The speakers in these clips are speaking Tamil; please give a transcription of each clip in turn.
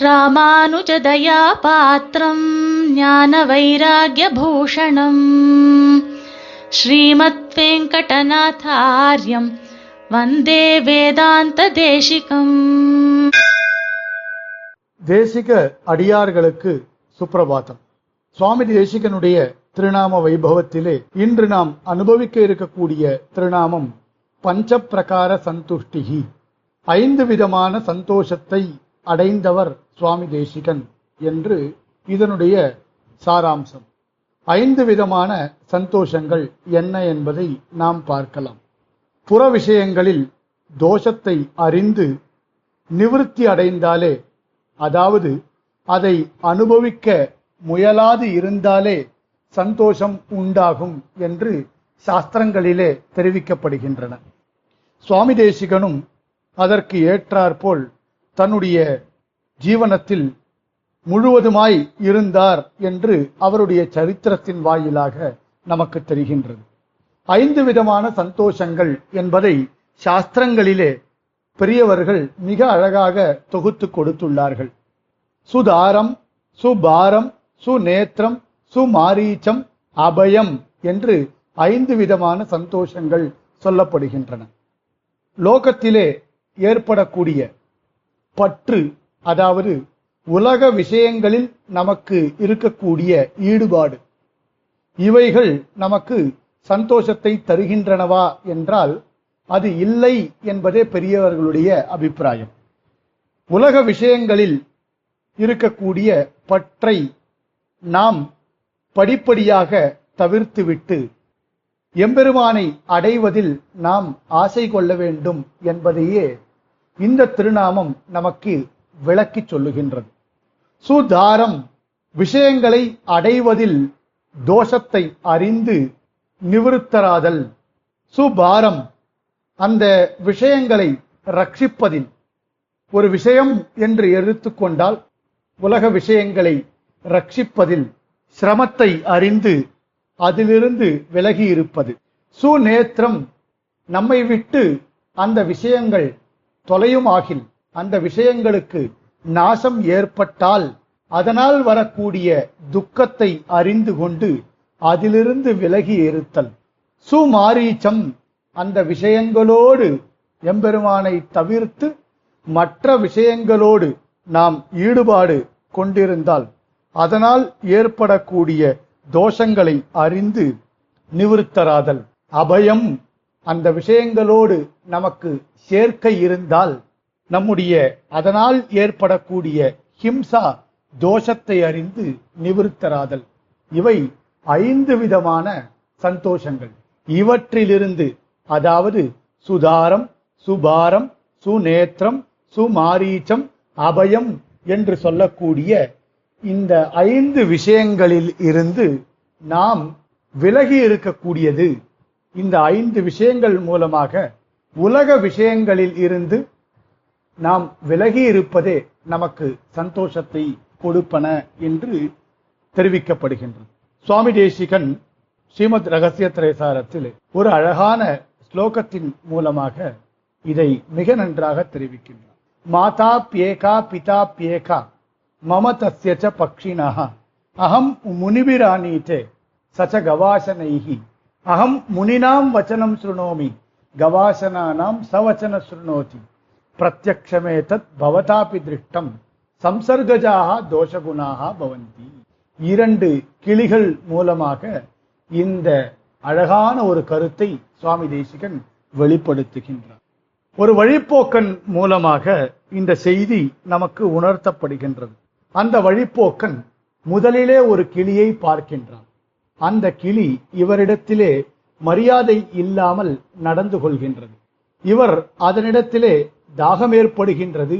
ராமானுஜதயா பாத்திரம் ஞான வைராகியபூஷணம் ஸ்ரீமத் வெங்கடநாதாரியம் வந்தே வேதாந்த தேசிகம் தேசிக அடியார்களுக்கு சுப்பிரபாதம். சுவாமி தேசிகனுடைய திருநாம வைபவத்திலே இன்று நாம் அனுபவிக்க இருக்கக்கூடிய திருநாமம் பஞ்சப்பிரகார சந்துஷ்டிகி. ஐந்து விதமான சந்தோஷத்தை அடைந்தவர் சுவாமி தேசிகன் என்று இதனுடைய சாராம்சம். ஐந்து விதமான சந்தோஷங்கள் என்ன என்பதை நாம் பார்க்கலாம். புற விஷயங்களில் தோஷத்தை அறிந்து நிவிருத்தி அடைந்தாலே அதாவது அதை அனுபவிக்க முயலாது இருந்தாலே சந்தோஷம் உண்டாகும் என்று சாஸ்திரங்களிலே தெரிவிக்கப்படுகின்றன. சுவாமி தேசிகனும் அதற்கு ஏற்றாற்போல் தன்னுடைய ஜீவனத்தில் முழுவதுமாய் இருந்தார் என்று அவருடைய சரித்திரத்தின் வாயிலாக நமக்கு தெரிகின்றது. ஐந்து விதமான சந்தோஷங்கள் என்பதை சாஸ்திரங்களிலே பெரியவர்கள் மிக அழகாக தொகுத்து கொடுத்துள்ளார்கள். சுதாரம் சுபாரம் சுநேத்திரம் சுமாரீச்சம் அபயம் என்று ஐந்து விதமான சந்தோஷங்கள் சொல்லப்படுகின்றன. லோகத்திலே ஏற்படக்கூடிய பற்று அதாவது உலக விஷயங்களில் நமக்கு இருக்கக்கூடிய ஈடுபாடு. இவைகள் நமக்கு சந்தோஷத்தை தருகின்றனவா என்றால் அது இல்லை என்பதே பெரியவர்களுடைய அபிப்பிராயம். உலக விஷயங்களில் இருக்கக்கூடிய பற்றை நாம் படிப்படியாக தவிர்த்துவிட்டு எம்பெருமானை அடைவதில் நாம் ஆசை கொள்ள வேண்டும் என்பதையே இந்த திருநாமம் நமக்கு விளக்கி சொல்லுகின்றது. சுதாரம் விஷயங்களை அடைவதில் தோஷத்தை அறிந்து நிவிருத்தராதல். சுபாரம் அந்த விஷயங்களை ரட்சிப்பதில். ஒரு விஷயம் என்று எடுத்துக்கொண்டால் உலக விஷயங்களை ரட்சிப்பதில் சிரமத்தை அறிந்து அதிலிருந்து விலகி இருப்பது சுநேத்திரம் நம்மை விட்டு அந்த விஷயங்கள் தொலையுமாகில் அந்த விஷயங்களுக்கு நாசம் ஏற்பட்டால் அதனால் வரக்கூடிய துக்கத்தை அறிந்து கொண்டு அதிலிருந்து விலகி இருத்தல். சுமாரீச்சம் அந்த விஷயங்களோடு எம்பெருமானை தவிர்த்து மற்ற விஷயங்களோடு நாம் ஈடுபாடு கொண்டிருந்தால் அதனால் ஏற்படக்கூடிய தோஷங்களை அறிந்து நிவிருத்தராதல். அபயம் அந்த விஷயங்களோடு நமக்கு சேர்க்கை இருந்தால் நம்முடைய அதனால் ஏற்படக்கூடிய ஹிம்சா தோஷத்தை அறிந்து நிவிருத்தராதல். இவை ஐந்து விதமான சந்தோஷங்கள். இவற்றிலிருந்து அதாவது சுதாரம் சுபாரம் சுநேத்திரம் சுமாரீச்சம் அபயம் என்று சொல்லக்கூடிய இந்த ஐந்து விஷயங்களில் இருந்து நாம் விலகி இருக்கக்கூடியது இந்த ஐந்து விஷயங்கள் மூலமாக உலக விஷயங்களில் இருந்து நாம் விலகி இருப்பதே நமக்கு சந்தோஷத்தை கொடுப்பன என்று தெரிவிக்கப்படுகின்றது. சுவாமி தேசிகன் ஸ்ரீமத் ரகசிய திரைசாரத்தில் ஒரு அழகான ஸ்லோகத்தின் மூலமாக இதை மிக நன்றாக தெரிவிக்கின்றார். மாதா பியேகா பிதா பியேகா மம தசிய ச அகம் முனிபிராணீதே சச்ச கவாசனைகி அகம் முனினாம் வச்சனம் சுருணோமி கவாசனானாம் சவச்சன சுருணோதி பிரத்யக்ஷமே தத் பவதாபி திருஷ்டம் சம்சர்கஜாக தோஷகுணாக பவந்தி இரண்டு கிளிகள் மூலமாக இந்த அழகான ஒரு கருத்தை சுவாமி தேசிகன் வெளிப்படுத்துகின்றார் ஒரு வழிப்போக்கன் மூலமாக இந்த செய்தி நமக்கு உணர்த்தப்படுகின்றது அந்த வழிப்போக்கன் முதலிலே ஒரு கிளியை பார்க்கின்றான் அந்த கிளி இவரிடத்திலே மரியாதை இல்லாமல் நடந்து கொள்கின்றது. இவர் அதனிடத்திலே தாகம் ஏற்படுகின்றது.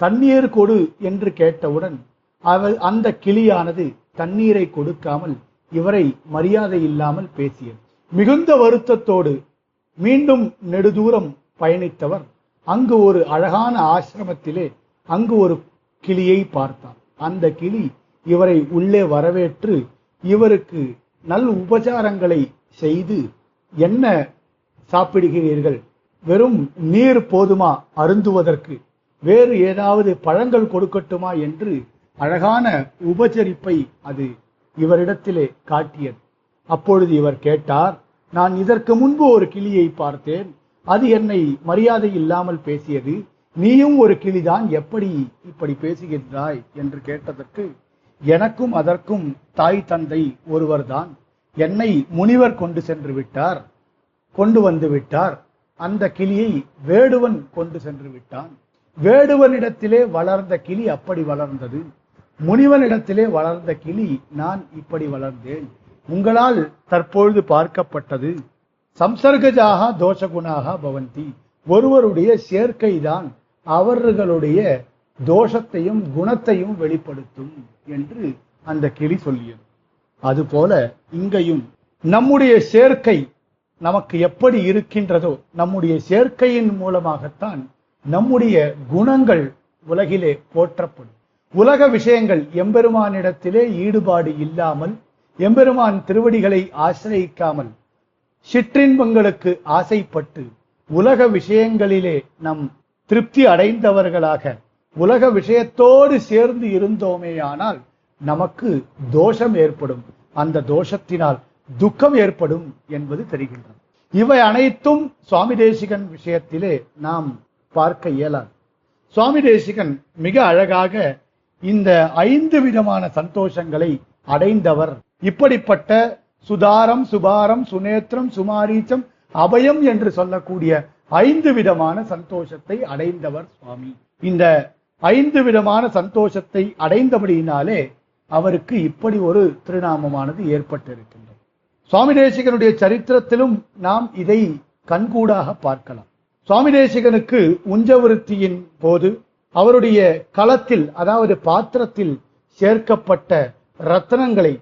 தண்ணீர் கொடு என்று கேட்டவுடன் அவர் அந்த கிளியானது தண்ணீரை கொடுக்காமல் இவரை மரியாதை இல்லாமல் பேசியது. மிகுந்த வருத்தத்தோடு மீண்டும் நெடுதூரம் பயணித்தவர் அங்கு ஒரு அழகான ஆசிரமத்திலே அங்கு ஒரு கிளியை பார்த்தார். அந்த கிளி இவரை உள்ளே வரவேற்று இவருக்கு நல் உபச்சாரங்களை செய்து என்ன சாப்பிடுகிறீர்கள்? வெறும் நீர் போதுமா? அருந்துவதற்கு. வேறு ஏதாவது பழங்கள் கொடுக்கட்டுமா என்று அழகான உபச்சரிப்பை அது இவரிடத்திலே காட்டியது. அப்பொழுது இவர் கேட்டார் நான் இதற்கு முன்பு ஒரு கிளியை பார்த்தேன். அது என்னை மரியாதை இல்லாமல் பேசியது. நீயும் ஒரு கிளிதான். எப்படி இப்படி பேசுகின்றாய்? என்று கேட்டதற்கு எனக்கும் அதற்கும் தாய் தந்தை ஒருவர்தான். என்னை முனிவர் கொண்டு சென்று விட்டார் கொண்டு வந்து விட்டார். அந்த கிளியை வேடுவன் கொண்டு சென்று விட்டான். வேடுவனிடத்திலே வளர்ந்த கிளி அப்படி வளர்ந்தது. முனிவனிடத்திலே வளர்ந்த கிளி நான் இப்படி வளர்ந்தேன். உங்களால் தற்பொழுது பார்க்கப்பட்டது. சம்சர்கஜாக தோஷகுணாக பவந்தி. ஒருவருடைய சேர்க்கைதான் அவர்களுடைய தோஷத்தையும் குணத்தையும் வெளிப்படுத்தும் என்று அந்த கிளி சொல்லியது. அதுபோல இங்கேயும் நம்முடைய சேர்க்கை நமக்கு எப்படி இருக்கின்றதோ நம்முடைய சேர்க்கையின் மூலமாகத்தான் நம்முடைய குணங்கள் உலகிலே போற்றப்படும். உலக விஷயங்கள் எம்பெருமானிடத்திலே ஈடுபாடு இல்லாமல் எம்பெருமான் திருவடிகளை ஆசிரயிக்காமல் சிற்றின்பங்களுக்கு ஆசைப்பட்டு உலக விஷயங்களிலே நம் திருப்தி அடைந்தவர்களாக உலக விஷயத்தோடு சேர்ந்து இருந்தோமேயானால் நமக்கு தோஷம் ஏற்படும். அந்த தோஷத்தினால் துக்கம் ஏற்படும் என்பது தெரிகின்றது. இவை அனைத்தும் சுவாமி தேசிகன் விஷயத்திலே நாம் பார்க்க இயலாது. சுவாமி தேசிகன் மிக அழகாக இந்த ஐந்து விதமான சந்தோஷங்களை அடைந்தவர். இப்படிப்பட்ட சுதாரம் சுபாரம் சுநேத்திரம் சுமாரீச்சம் அபயம் என்று சொல்லக்கூடிய ஐந்து விதமான சந்தோஷத்தை அடைந்தவர் சுவாமி. இந்த ஐந்து விதமான சந்தோஷத்தை அடைந்தபடியினாலே அவருக்கு இப்படி ஒரு திருநாமமானது ஏற்பட்டிருக்கின்றது. சுவாமி தேசிகனுடைய சரித்திரத்திலும் நாம் இதை கண்கூடாக பார்க்கலாம். சுவாமி தேசிகனுக்கு உஞ்சவிருத்தியின் போது அவருடைய களத்தில் அதாவது பாத்திரத்தில் சேர்க்கப்பட்ட ரத்தனங்களை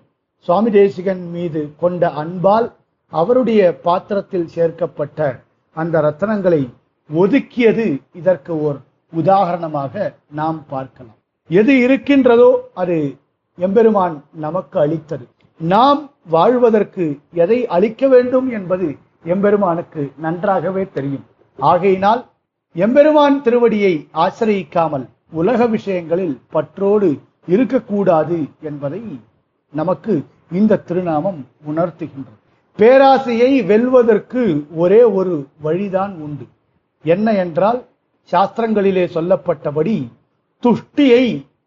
சுவாமி தேசிகன் மீது கொண்ட அன்பால் அவருடைய பாத்திரத்தில் சேர்க்கப்பட்ட அந்த ரத்தனங்களை ஒதுக்கியது இதற்கு ஓர் உதாரணமாக நாம் பார்க்கலாம். எது இருக்கின்றதோ அது எம்பெருமான் நமக்கு அளித்தது. நாம் வாழ்வதற்கு எதை அளிக்க வேண்டும் என்பது எம்பெருமானுக்கு நன்றாகவே தெரியும். ஆகையினால் எம்பெருமான் திருவடியை ஆசிரியிக்காமல் உலக விஷயங்களில் பற்றோடு இருக்கக்கூடாது என்பதை நமக்கு இந்த திருநாமம் உணர்த்துகின்றது. பேராசையை வெல்வதற்கு ஒரே ஒரு வழிதான் உண்டு. என்ன என்றால் சாஸ்திரங்களிலே சொல்லப்பட்டபடி துஷ்டியை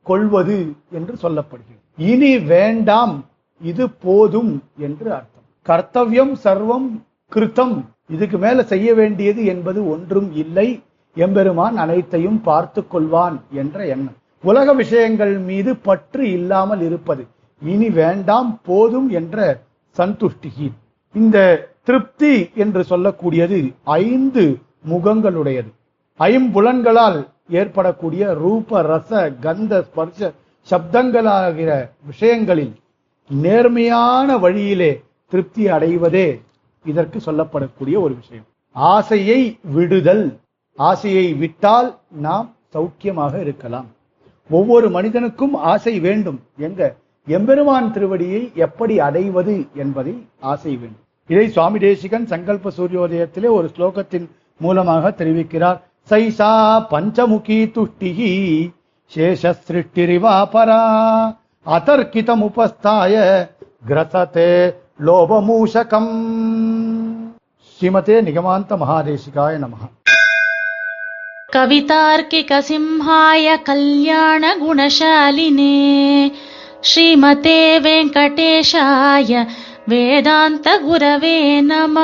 கொள்வது என்று சொல்லப்படுகிறது. இனி வேண்டாம் இது போதும் என்று அர்த்தம். கர்த்தவியம் சர்வம் கிருத்தம் இதுக்கு மேல செய்ய வேண்டியது என்பது ஒன்றும் இல்லை. எம்பெருமான் அனைத்தையும் பார்த்து கொள்வான் என்ற எண்ணம். உலக விஷயங்கள் மீது பற்று இல்லாமல் இருப்பது. இனி வேண்டாம் போதும் என்ற சந்துஷ்டிகி. இந்த திருப்தி என்று சொல்லக்கூடியது ஐந்து முகங்களுடையது. ஐம்புலன்களால் ஏற்படக்கூடிய ரூப ரச கந்த ஸ்பர்ஷ சப்தங்களாகிற விஷயங்களில் நேர்மையான வழியிலே திருப்தி அடைவதே இதற்கு சொல்லப்படக்கூடிய ஒரு விஷயம். ஆசையை விடுதல். ஆசையை விட்டால் நாம் சௌக்கியமாக இருக்கலாம். ஒவ்வொரு மனிதனுக்கும் ஆசை வேண்டும். எங்க? எம்பெருமான் திருவடியை எப்படி அடைவது என்பதை ஆசை வேண்டும். இதை சுவாமி தேசிகன் சங்கல்ப சூரியோதயத்திலே ஒரு ஸ்லோகத்தின் மூலமாக தெரிவிக்கிறார். సైషా పంచముఖీ తుష్టి శేష శేషసృష్టిరివాపరా. అతర్కితముపస్థాయ గ్రసతే లోభమూషకం. శ్రీమతే నిగమాంత మహాదేశికాయ నమ. కవితార్కిక సింహాయ కళ్యాణ గుణశాలినే శ్రీమతే వెంకటేశాయ వేదాంత గురవే నమ.